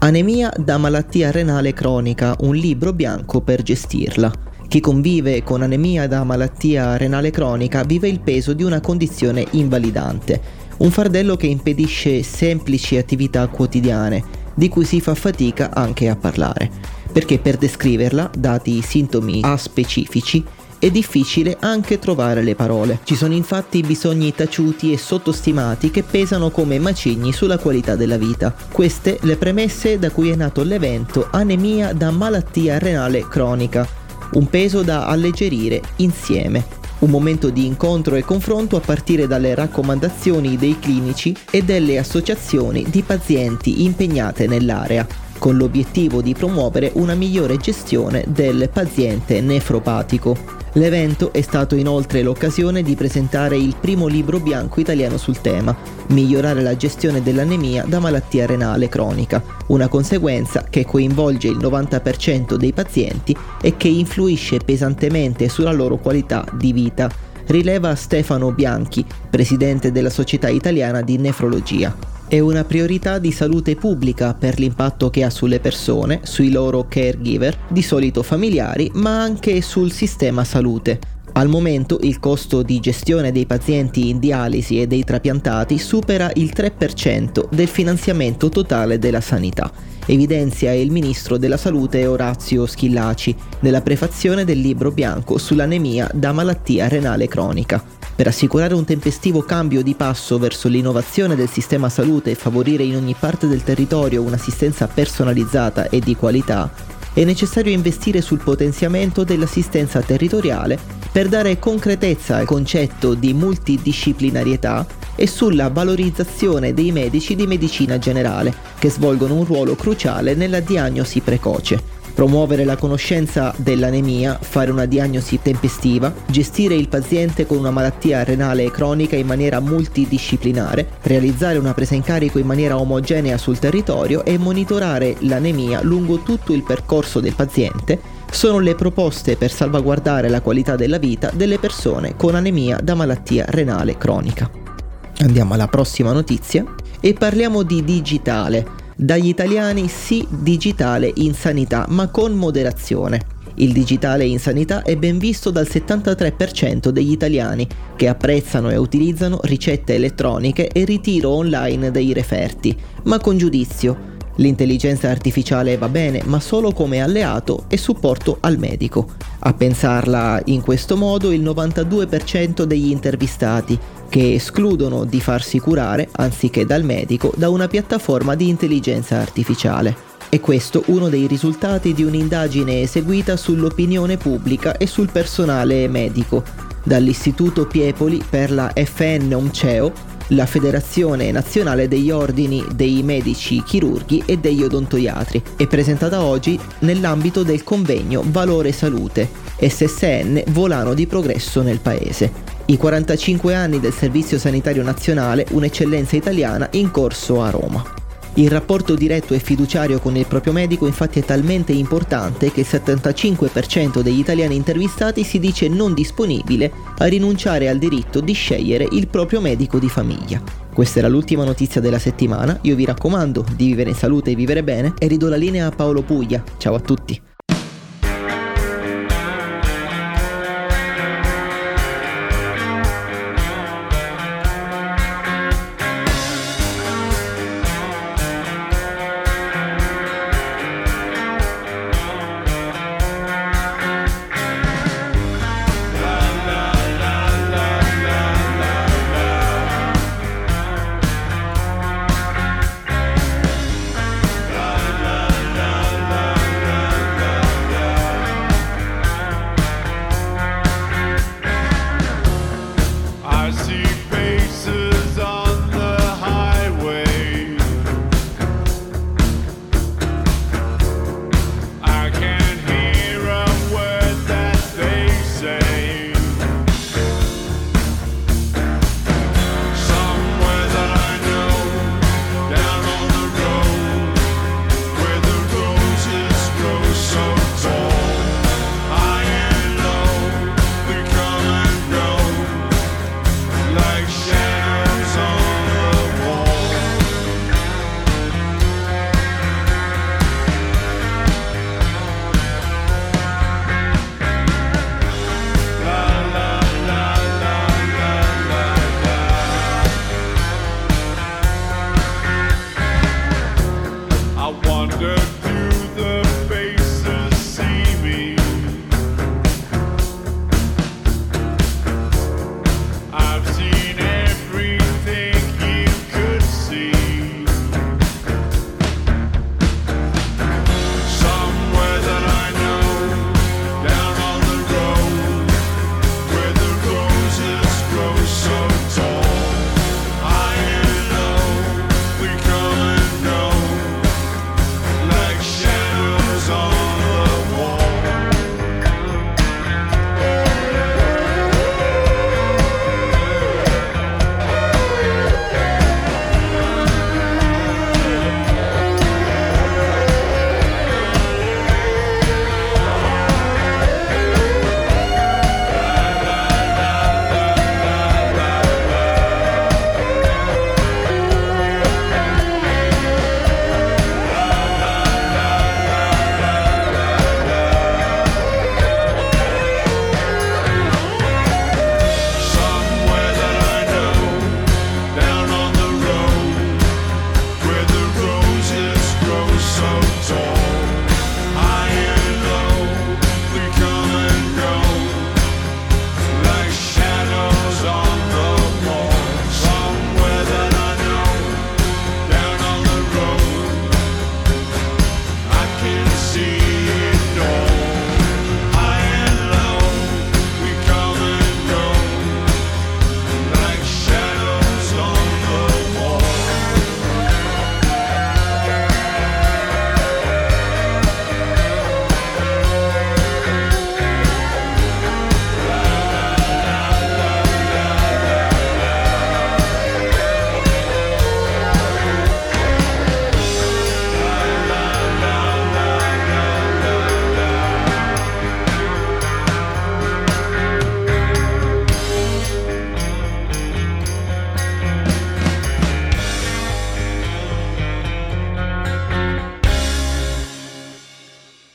Anemia da malattia renale cronica, un libro bianco per gestirla. Chi convive con anemia da malattia renale cronica vive il peso di una condizione invalidante, un fardello che impedisce semplici attività quotidiane, di cui si fa fatica anche a parlare, perché per descriverla, dati i sintomi aspecifici, è difficile anche trovare le parole. Ci sono infatti bisogni taciuti e sottostimati che pesano come macigni sulla qualità della vita. Queste le premesse da cui è nato l'evento Anemia da malattia renale cronica, un peso da alleggerire insieme. Un momento di incontro e confronto a partire dalle raccomandazioni dei clinici e delle associazioni di pazienti impegnate nell'area con l'obiettivo di promuovere una migliore gestione del paziente nefropatico. L'evento è stato inoltre l'occasione di presentare il primo libro bianco italiano sul tema, Migliorare la gestione dell'anemia da malattia renale cronica, una conseguenza che coinvolge il 90% dei pazienti e che influisce pesantemente sulla loro qualità di vita, rileva Stefano Bianchi, presidente della Società Italiana di Nefrologia. È una priorità di salute pubblica per l'impatto che ha sulle persone, sui loro caregiver, di solito familiari, ma anche sul sistema salute. Al momento il costo di gestione dei pazienti in dialisi e dei trapiantati supera il 3% del finanziamento totale della sanità, evidenzia il ministro della salute Orazio Schillaci nella prefazione del libro bianco sull'anemia da malattia renale cronica. Per assicurare un tempestivo cambio di passo verso l'innovazione del sistema salute e favorire in ogni parte del territorio un'assistenza personalizzata e di qualità, è necessario investire sul potenziamento dell'assistenza territoriale per dare concretezza al concetto di multidisciplinarietà e sulla valorizzazione dei medici di medicina generale, che svolgono un ruolo cruciale nella diagnosi precoce promuovere la conoscenza dell'anemia, fare una diagnosi tempestiva, gestire il paziente con una malattia renale cronica in maniera multidisciplinare, realizzare una presa in carico in maniera omogenea sul territorio e monitorare l'anemia lungo tutto il percorso del paziente sono le proposte per salvaguardare la qualità della vita delle persone con anemia da malattia renale cronica. Andiamo alla prossima notizia e parliamo di digitale dagli italiani sì digitale in sanità, ma con moderazione. Il digitale in sanità è ben visto dal 73% degli italiani che apprezzano e utilizzano ricette elettroniche e ritiro online dei referti, ma con giudizio. L'intelligenza artificiale va bene, ma solo come alleato e supporto al medico. A pensarla in questo modo il 92% degli intervistati, che escludono di farsi curare, anziché dal medico, da una piattaforma di intelligenza artificiale. E questo uno dei risultati di un'indagine eseguita sull'opinione pubblica e sul personale medico dall'Istituto Piepoli per la FN UMCEO, la Federazione Nazionale degli Ordini dei Medici Chirurghi e degli Odontoiatri, e presentata oggi nell'ambito del convegno Valore Salute, SSN Volano di Progresso nel Paese. I 45 anni del Servizio Sanitario Nazionale, un'eccellenza italiana in corso a Roma. Il rapporto diretto e fiduciario con il proprio medico infatti è talmente importante che il 75% degli italiani intervistati si dice non disponibile a rinunciare al diritto di scegliere il proprio medico di famiglia. Questa era l'ultima notizia della settimana, io vi raccomando di vivere in salute e vivere bene e ridò la linea a Paolo Puglia. Ciao a tutti!